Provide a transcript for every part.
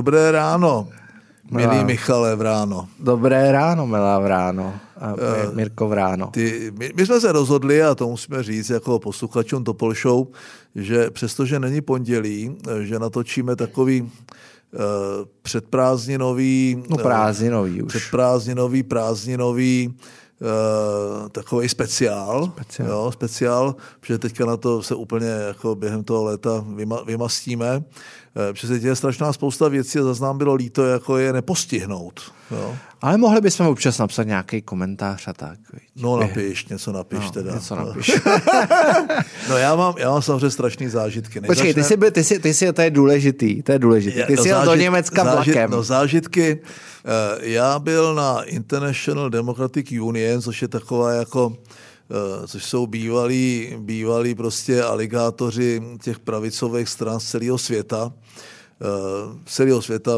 Dobré ráno, milý Milá. Michale Vráno. Dobré ráno, milá Vráno. A Eh, Mirko Vráno. Ty, my, my jsme se rozhodli, a to musíme říct jako posluchačům Topol Show, že přestože není pondělí, eh, že natočíme takový uh, předprázdninový, No prázdninový už. předprázdninový, prázdninový Uh, takový speciál, Speciál. Jo, speciál, protože teďka na to se úplně jako během toho léta vyma, vymastíme. Uh, protože se děje strašná spousta věcí a zase nám bylo líto, jako je nepostihnout. Jo. Ale mohli bychom občas napsat nějaký komentář a tak. viď? No napiš, něco napiš No, teda. něco No. napiš. No já mám, já mám samozřejmě strašný zážitky. Než Počkej, ty jsi, byl, ty, jsi, ty jsi, to je důležitý, to je důležitý. Ty no, jsi jel do zážit- Německa zážit- vlakem. No zážitky. eh, Já byl na International Democratic Union, což je taková jako eh, což jsou bývalí, bývalí prostě aligátoři těch pravicových stran z celého světa. Celého světa.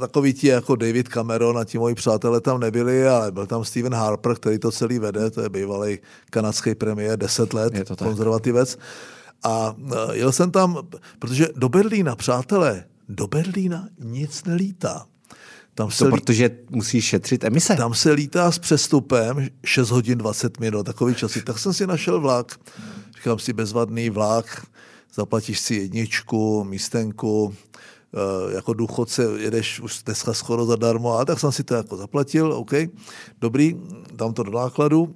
Takový ti jako David Cameron a ti moji přátelé tam nebyli, ale byl tam Stephen Harper, který to celý vede, to je bývalý kanadský premiér, 10 let, Je to tak. konzervativec. A eh, jel jsem tam, protože do Berlína, přátelé, do Berlína nic nelítá. Tam se, To lí, protože musíš šetřit emise. tam se lítá s přestupem 6 hodin 20 minut, takový časy. Tak jsem si našel vlak, říkám si bezvadný vlak, zaplatíš si jedničku, místenku, jako důchodce jedeš už dneska skoro zadarmo, a tak jsem si to jako zaplatil, OK, dobrý, dám to do nákladu,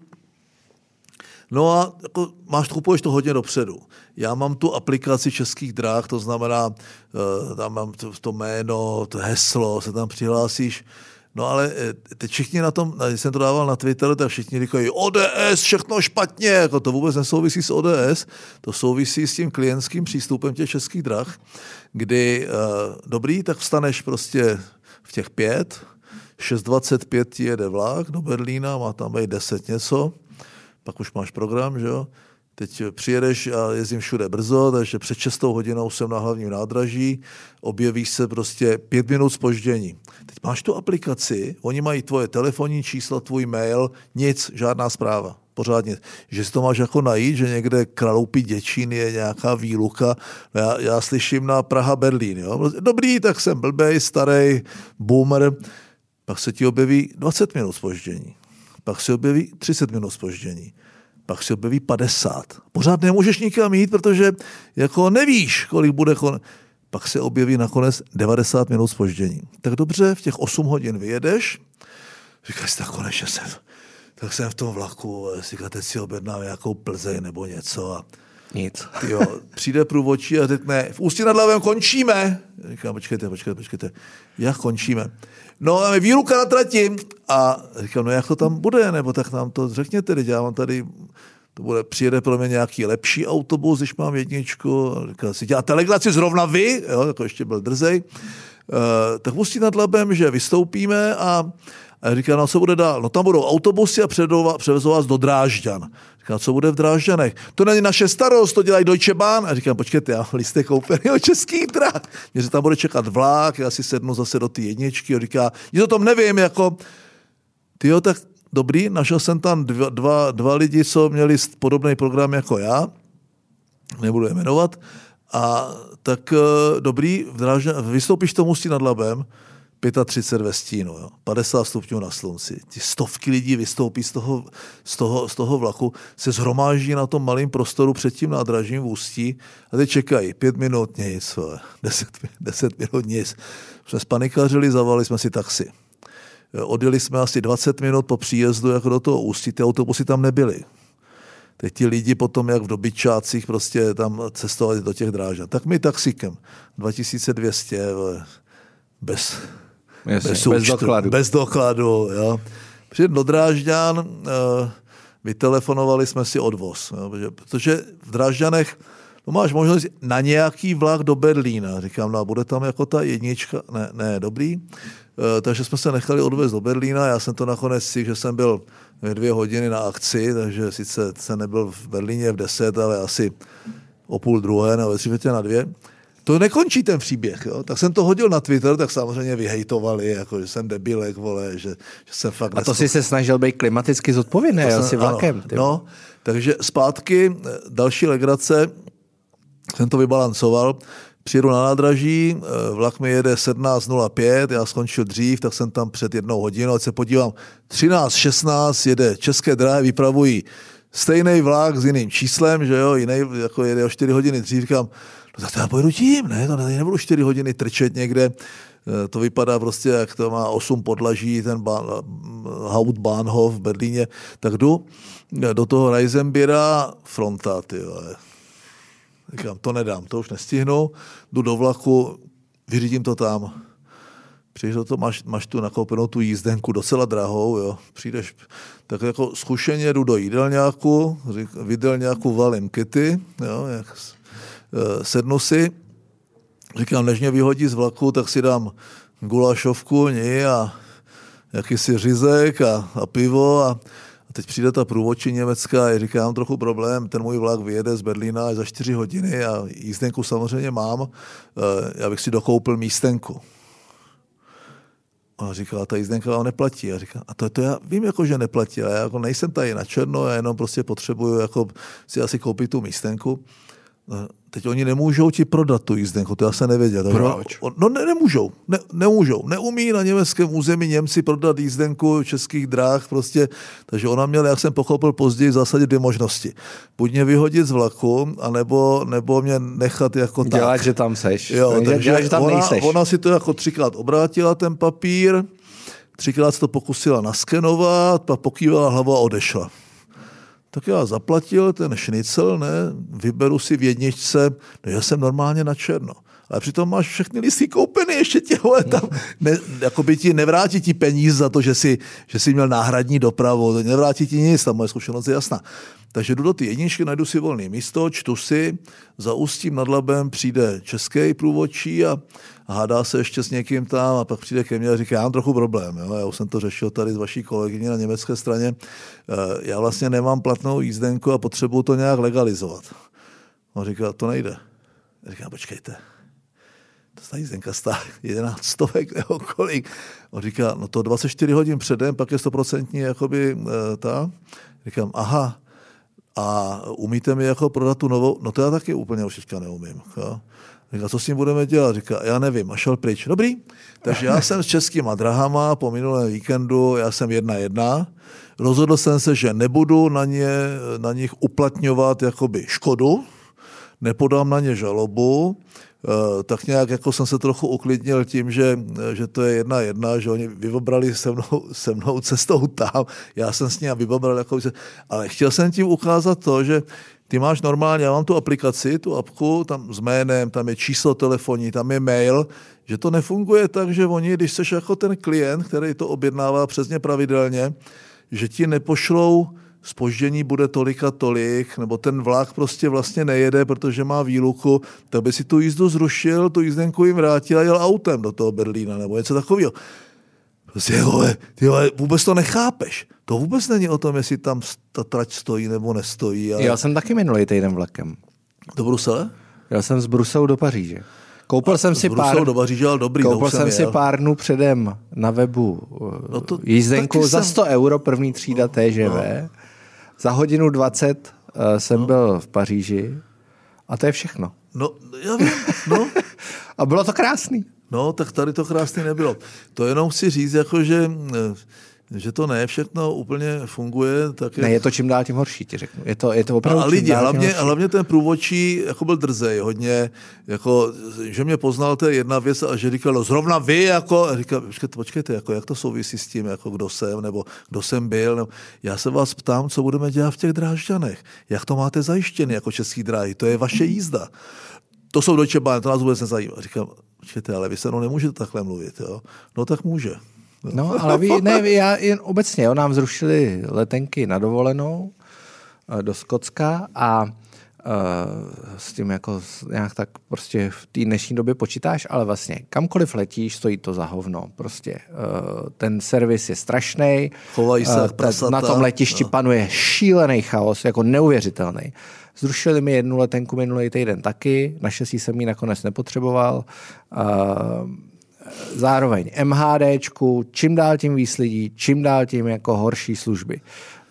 No a jako máš kupuješ to hodně dopředu. Já mám tu aplikaci českých dráh, to znamená, uh, tam mám to, to jméno, to heslo, se tam přihlásíš. No ale eh, teď všichni na tom, když jsem to dával na Twitter, tak všichni říkají ODS, všechno špatně, jako to vůbec nesouvisí s ODS, to souvisí s tím klientským přístupem těch českých drah, kdy uh, dobrý, tak vstaneš prostě v těch pět, 6.25 ti jede vlak do Berlína, má tam být 10 něco, pak už máš program, že jo? Teď přijedeš a jezdím všude brzo, takže před 6 hodinou jsem na hlavním nádraží, objevíš se prostě pět minut spoždění. Teď máš tu aplikaci, oni mají tvoje telefonní číslo, tvůj mail, nic, žádná zpráva. Pořádně. Že si to máš jako najít, že někde Kraloupy Děčín je nějaká výluka. No Já, já slyším na Praha Berlín. Jo? Dobrý, tak jsem blbej, starý boomer. Pak se ti objeví 20 minut spoždění pak se objeví 30 minut spoždění, pak se objeví 50. Pořád nemůžeš nikam jít, protože jako nevíš, kolik bude kon... Pak se objeví nakonec 90 minut spoždění. Tak dobře, v těch 8 hodin vyjedeš, říkáš si, tak konečně jsem, tak jsem v tom vlaku, říká, teď si objednám nějakou Plzeň nebo něco a Nic. Jo, přijde průvodčí a řekne, v Ústí nad Labem končíme. Říkám, počkejte, počkejte, počkejte. Jak končíme? No, máme výruka na trati. A říkám, no jak to tam bude, nebo tak nám to řekněte, já mám tady, to bude, přijede pro mě nějaký lepší autobus, když mám jedničku. A si děláte legraci zrovna vy, jo, jako ještě byl drzej. Uh, tak Ústí nad Labem, že vystoupíme a a říká, no co bude dál? No tam budou autobusy a převezou vás do Drážďan. Říká, co bude v Drážďanech? To není naše starost, to dělají Deutsche Bahn. A říkám, počkejte, já listek koupený od českých drah. Mě se tam bude čekat vlak, já si sednu zase do ty jedničky. A říká, nic o tom nevím, jako, ty jo, tak dobrý, našel jsem tam dva, dva, dva lidi, co měli podobný program jako já, nebudu je jmenovat, a tak eh, dobrý, v Drážďan, vystoupíš to Ústí nad Labem, 35 ve stínu, jo, 50 stupňů na slunci. Ty stovky lidí vystoupí z toho, z toho, z toho vlaku, se zhromáždí na tom malém prostoru před tím nádražím v Ústí a teď čekají pět minut nic, vole, deset, deset minut nic. Jsme spanikařili, zavolali jsme si taxi. Odjeli jsme asi 20 minut po příjezdu jako do toho Ústí, ty autobusy tam nebyly. Teď ti lidi potom, jak v dobyčácích, prostě tam cestovali do těch drážďan. Tak my taxikem, 2200, vole, bez, Jasně, bez účtu, dokladu. Bez dokladu, jo. Přijet do Drážďan, eh, vytelefonovali jsme si odvoz, jo, protože, protože v Drážďanech no máš možnost na nějaký vlak do Berlína. Říkám, no a bude tam jako ta jednička? Ne, ne dobrý. Eh, takže jsme se nechali odvést do Berlína. Já jsem to nakonec si, že jsem byl ve dvě hodiny na akci, takže sice jsem nebyl v Berlíně v deset, ale asi o půl druhé nebo ve tři na dvě. To nekončí ten příběh, jo? tak jsem to hodil na Twitter, tak samozřejmě vyhejtovali, jako, že jsem debilek, vole, že, že jsem fakt A to si se snažil být klimaticky zodpovědný, jsem- si vlakem. Ano, ty. no, takže zpátky, eh, další legrace, jsem to vybalancoval, Přijedu na nádraží, eh, vlak mi jede 17.05, já skončil dřív, tak jsem tam před jednou hodinou, ať se podívám, 13.16 jede České dráhy, vypravují stejný vlak s jiným číslem, že jo, jiný, jako jede o 4 hodiny dřív, říkám, no tak to já pojedu tím, ne, to nebudu 4 hodiny trčet někde, eh, to vypadá prostě, jak to má 8 podlaží, ten Hauptbahnhof v Berlíně, tak jdu eh, do toho Reisenbira fronta, ty. Říkám, to nedám, to už nestihnu, jdu do vlaku, vyřídím to tam. Přijdeš do toho, máš, máš tu nakoupenou tu jízdenku docela drahou, jo. Přijdeš, tak jako zkušeně jdu do jídelňáku, v jídelňáku valím kity, jo, jak, sednu si, říkám, než mě vyhodí z vlaku, tak si dám gulašovku, ní a jakýsi řízek a, a pivo a, a teď přijde ta průvodčí německá a říká, mám trochu problém, ten můj vlak vyjede z Berlína až za čtyři hodiny a jízdenku samozřejmě mám, eh, já bych si dokoupil místenku. A říká, ta jízdenka vám neplatí. A říká, a to, to já vím, jako, že neplatí, ale já jako nejsem tady na černo, já jenom prostě potřebuju jako si asi koupit tu místenku. Teď oni nemůžou ti prodat tu jízdenku, to já se nevěděl. Proč? No ne, nemůžou, ne, nemůžou. Neumí na německém území Němci prodat jízdenku českých dráh prostě, takže ona měla, jak jsem pochopil později, v zásadě dvě možnosti. Buď mě vyhodit z vlaku, anebo, nebo mě nechat jako Dělat, tak. že tam seš. Jo, takže takže dělat, že tam ona, nejseš. ona si to jako třikrát obrátila ten papír, třikrát se to pokusila naskenovat, pak pokývala hlavu a odešla. Tak já zaplatil ten šnicel, ne, vyberu si v jedničce, no já jsem normálně na černo. Ale přitom máš všechny listy koupeny, ještě těhle tam, ne, jako by ti nevrátí ti peníze za to, že jsi, že jsi měl náhradní dopravu, nevrátí ti nic, ta moje zkušenost je jasná. Takže jdu do ty jedničky, najdu si volné místo, čtu si, za Ústím nad Labem přijde český průvodčí a hádá se ještě s někým tam a pak přijde ke mně a říká, já mám trochu problém, jo? já už jsem to řešil tady s vaší kolegyní na německé straně, Eh, já vlastně nemám platnou jízdenku a potřebuju to nějak legalizovat. On říká, to nejde. Já říkám, počkejte, to ta jízdenka stá 11 stovek nebo kolik. On říká, no to 24 hodin předem, pak je stoprocentní jakoby eh, ta. Říkám, aha, a umíte mi jako prodat tu novou? No to já taky úplně už teďka neumím. Jo. Říká, co s tím budeme dělat? Říká, já nevím, a šel pryč. Dobrý, takže já jsem s českýma drahama po minulém víkendu, já jsem jedna jedna, rozhodl jsem se, že nebudu na, ně, na nich uplatňovat jakoby škodu, nepodám na ně žalobu, tak nějak jako jsem se trochu uklidnil tím, že, že to je jedna jedna, že oni vybobrali se mnou, se mnou cestou tam, já jsem s ním vybobral, jako, ale chtěl jsem tím ukázat to, že ty máš normálně, já mám tu aplikaci, tu apku, tam s jménem, tam je číslo telefonní, tam je mail, že to nefunguje tak, že oni, když jsi jako ten klient, který to objednává přesně pravidelně, že ti nepošlou spoždění bude tolik a tolik, nebo ten vlak prostě vlastně nejede, protože má výluku, tak by si tu jízdu zrušil, tu jízdenku jim vrátil a jel autem do toho Berlína, nebo něco takového. Prostě, hele, ty vole, vůbec to nechápeš. To vůbec není o tom, jestli tam ta trať stojí nebo nestojí. Ale... Já jsem taky minulý týden vlakem. Do Brusele? Já jsem z Bruselu do Paříže. Koupil jsem si pár, do Paříže, ale dobrý, koupil jsem si pár dnů předem na webu No to jízdenku taky za jsem- 100 euro, první třída TŽV. Za hodinu 20 uh, jsem byl v Paříži a to je všechno. No, já vím, no. A bylo to krásný. No, tak tady to krásně nebylo. To jenom chci říct, jako, že, eh, že to ne všechno úplně funguje tak, jak Ne, je to čím dál tím horší, ti řeknu. Je to, je to opravdu No a čím lidi, dál tím hlavně, horší. hlavně ten průvodčí jako byl drzej hodně, jako, že mě poznal, to je jedna věc, a že říkal, no zrovna vy, jako, a říkal, počkejte, počkejte, jako, jak to souvisí s tím, jako kdo jsem, nebo kdo jsem byl, nebo, já se vás ptám, co budeme dělat v těch drážďanech, jak to máte zajištěné jako český dráhy, to je vaše jízda. To jsou Deutsche Bahn, to nás vůbec nezajímá. Říkám, počkejte, ale vy se mnou nemůžete takhle mluvit, jo? No tak může. No, ale vy, ne, vy, já jen obecně, jo, nám zrušili letenky na dovolenou eh, do Skotska a uh, s tím jako nějak tak prostě v té dnešní době počítáš, ale vlastně kamkoliv letíš, stojí to za hovno. Prostě uh, ten servis je strašný. Chovají se prasata. Na tom letišti No. panuje šílený chaos, jako neuvěřitelný. Zrušili mi jednu letenku minulý týden taky, naštěstí jsem ji nakonec nepotřeboval. Zároveň MHDčku, čím dál tím víc lidí, čím dál tím jako horší služby.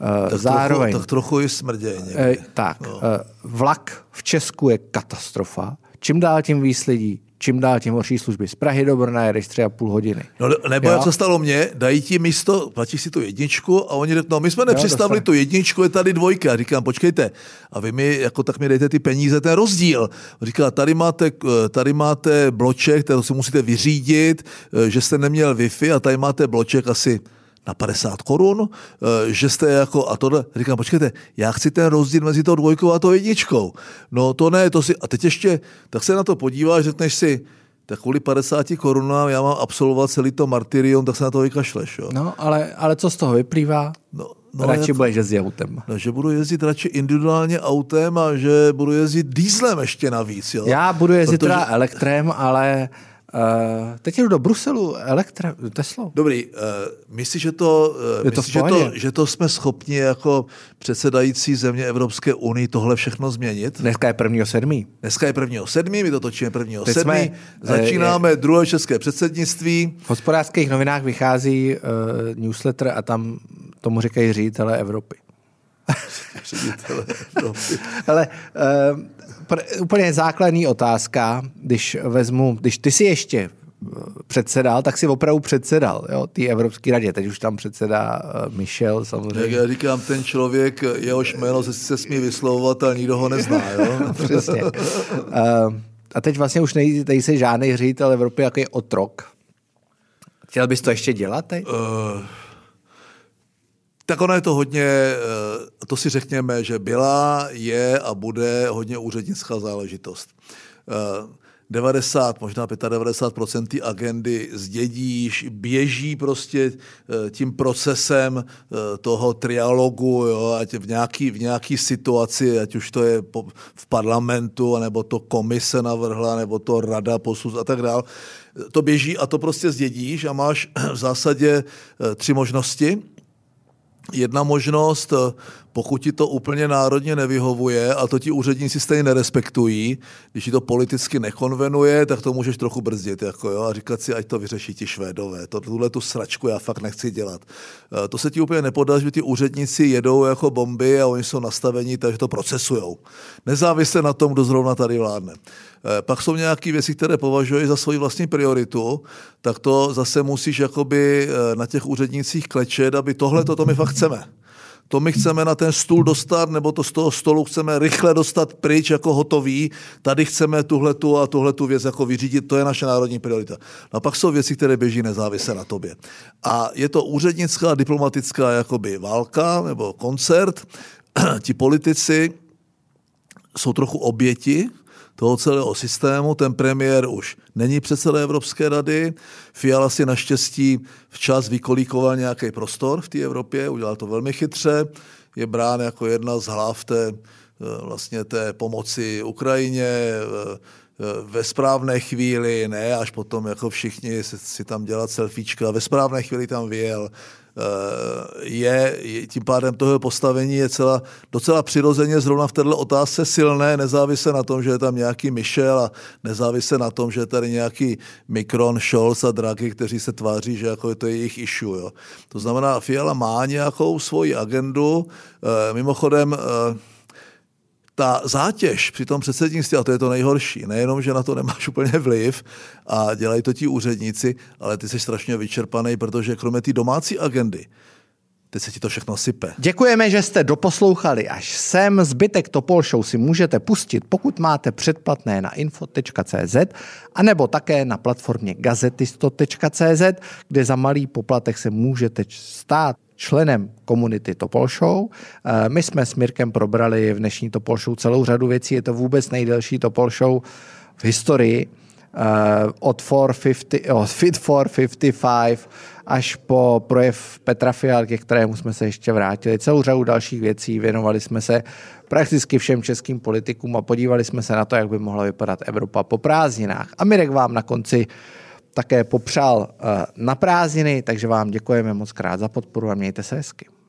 Eh, Tak zároveň, Trochu, tak trochu i smrděj eh, tak, eh, vlak v Česku je katastrofa, čím dál tím víc lidí, čím dál tím horší služby. Z Prahy do Brna jedeš tři a půl hodiny. No, nebo jo? jak se stalo mně, dají ti místo, platíš si tu jedničku a oni řeknou, no, my jsme nepřistavili jo, tu jedničku, je tady dvojka. A říkám, počkejte, a vy mi, jako tak mi dejte ty peníze, ten rozdíl. Říká, tady máte, tady máte bloček, který si musíte vyřídit, že jste neměl Wi-Fi a tady máte bloček asi na 50 korun, eh, že jste jako, a tohle, říkám, počkejte, já chci ten rozdíl mezi tou dvojkou a tou jedničkou. No to ne, to si, a teď ještě, tak se na to podíváš, řekneš si, tak kvůli 50 korunám já mám absolvovat celý to martyrium, tak se na to vykašleš. Jo? No, ale, ale co z toho vyplývá? No, no radši budeš jezdit autem. No, že budu jezdit radši individuálně autem a že budu jezdit dýzlem ještě navíc. Jo? Já budu jezdit Protože... teda elektrem, ale Uh, teď jdu do Bruselu, Elektra, Tesla. Dobrý, uh, myslíš, že to, uh, myslí, že, to, že to jsme schopni jako předsedající země Evropské unii tohle všechno změnit? Dneska je prvního sedmý. Dneska je prvního sedmý, my to točíme prvního teď sedmý. Jsme, Začínáme je, druhé české předsednictví. V hospodářských novinách vychází uh, newsletter a tam tomu říkají ředitele Evropy. Ale uh, pr- úplně základní otázka, když vezmu, když ty si ještě eh, předsedal, tak si opravdu předsedal, jo, té Evropské radě. Teď už tam předseda uh, Michel samozřejmě. Jak já říkám, ten člověk, jehož jméno se se smí vyslovovat, ale nikdo ho nezná, jo? Přesně. Uh, a teď vlastně už nejde, tady se žádný ředitel Evropy, jako je otrok. Chtěl bys to ještě dělat teď? Uh, tak ono je to hodně, eh, to si řekněme, že byla, je a bude hodně úřednická záležitost. 90, eh, možná 95% ty agendy zdědíš, běží prostě eh, tím procesem toho trialogu, jo, ať v nějaký, v nějaký situaci, ať už to je v parlamentu, nebo to komise navrhla, nebo to rada posud a tak dále. To běží a to prostě zdědíš a máš v zásadě tři možnosti Jedna možnost, eh, pokud ti to úplně národně nevyhovuje a to ti úředníci stejně nerespektují, když ti to politicky nekonvenuje, tak to můžeš trochu brzdit jako jo, a říkat si, ať to vyřeší ti Švédové. To, tuhle tu sračku já fakt nechci dělat. Eh, to se ti úplně nepodá, že ti úředníci jedou jako bomby a oni jsou nastavení, takže to procesujou. Nezávisle na tom, kdo zrovna tady vládne. Eh, pak jsou nějaké věci, které považuješ za svoji vlastní prioritu, tak to zase musíš jakoby eh, na těch úřednících klečet, aby tohle to my fakt chceme. To my chceme na ten stůl dostat, nebo to z toho stolu chceme rychle dostat pryč jako hotový. Tady chceme tuhletu a tuhletu věc jako vyřídit, to je naše národní priorita. No a pak jsou věci, které běží nezávisle na tobě. A je to úřednická, diplomatická jakoby válka nebo koncert. Ti politici jsou trochu oběti toho celého systému. Ten premiér už není předseda Evropské rady. Fiala si naštěstí včas vykolíkoval nějaký prostor v té Evropě, udělal to velmi chytře. Je brán jako jedna z hlav té, eh, vlastně té pomoci Ukrajině eh, eh, ve správné chvíli, ne až potom jako všichni si tam dělat selfiečka, ve správné chvíli tam vyjel, Eh, je, tím pádem toho postavení je celá, docela přirozeně zrovna v této otázce silné, nezávisle na tom, že je tam nějaký Michel a nezávisle na tom, že je tady nějaký Mikron, Scholz a Draghi, kteří se tváří, že jako je to jejich issue. Jo. To znamená, Fiala má nějakou svoji agendu. Eh, mimochodem, eh, ta zátěž při tom předsednictví, a to je to nejhorší, nejenom, že na to nemáš úplně vliv a dělají to ti úředníci, ale ty jsi strašně vyčerpaný, protože kromě té domácí agendy, Teď se ti to všechno sype. Děkujeme, že jste doposlouchali až sem. Zbytek Topol Show si můžete pustit, pokud máte předplatné na info.cz anebo také na platformě gazetisto.cz, kde za malý poplatek se můžete stát členem komunity Topol Show. Eh, my jsme s Mirkem probrali v dnešní Topol Show celou řadu věcí. Je to vůbec nejdelší Topol Show v historii. Eh, od 450, oh, Fit for 55 až po projev Petra Fial, ke kterému jsme se ještě vrátili. Celou řadu dalších věcí. Věnovali jsme se prakticky všem českým politikům a podívali jsme se na to, jak by mohla vypadat Evropa po prázdninách. A Mirek vám na konci také popřál eh, na prázdniny, takže vám děkujeme moc krát za podporu a mějte se hezky.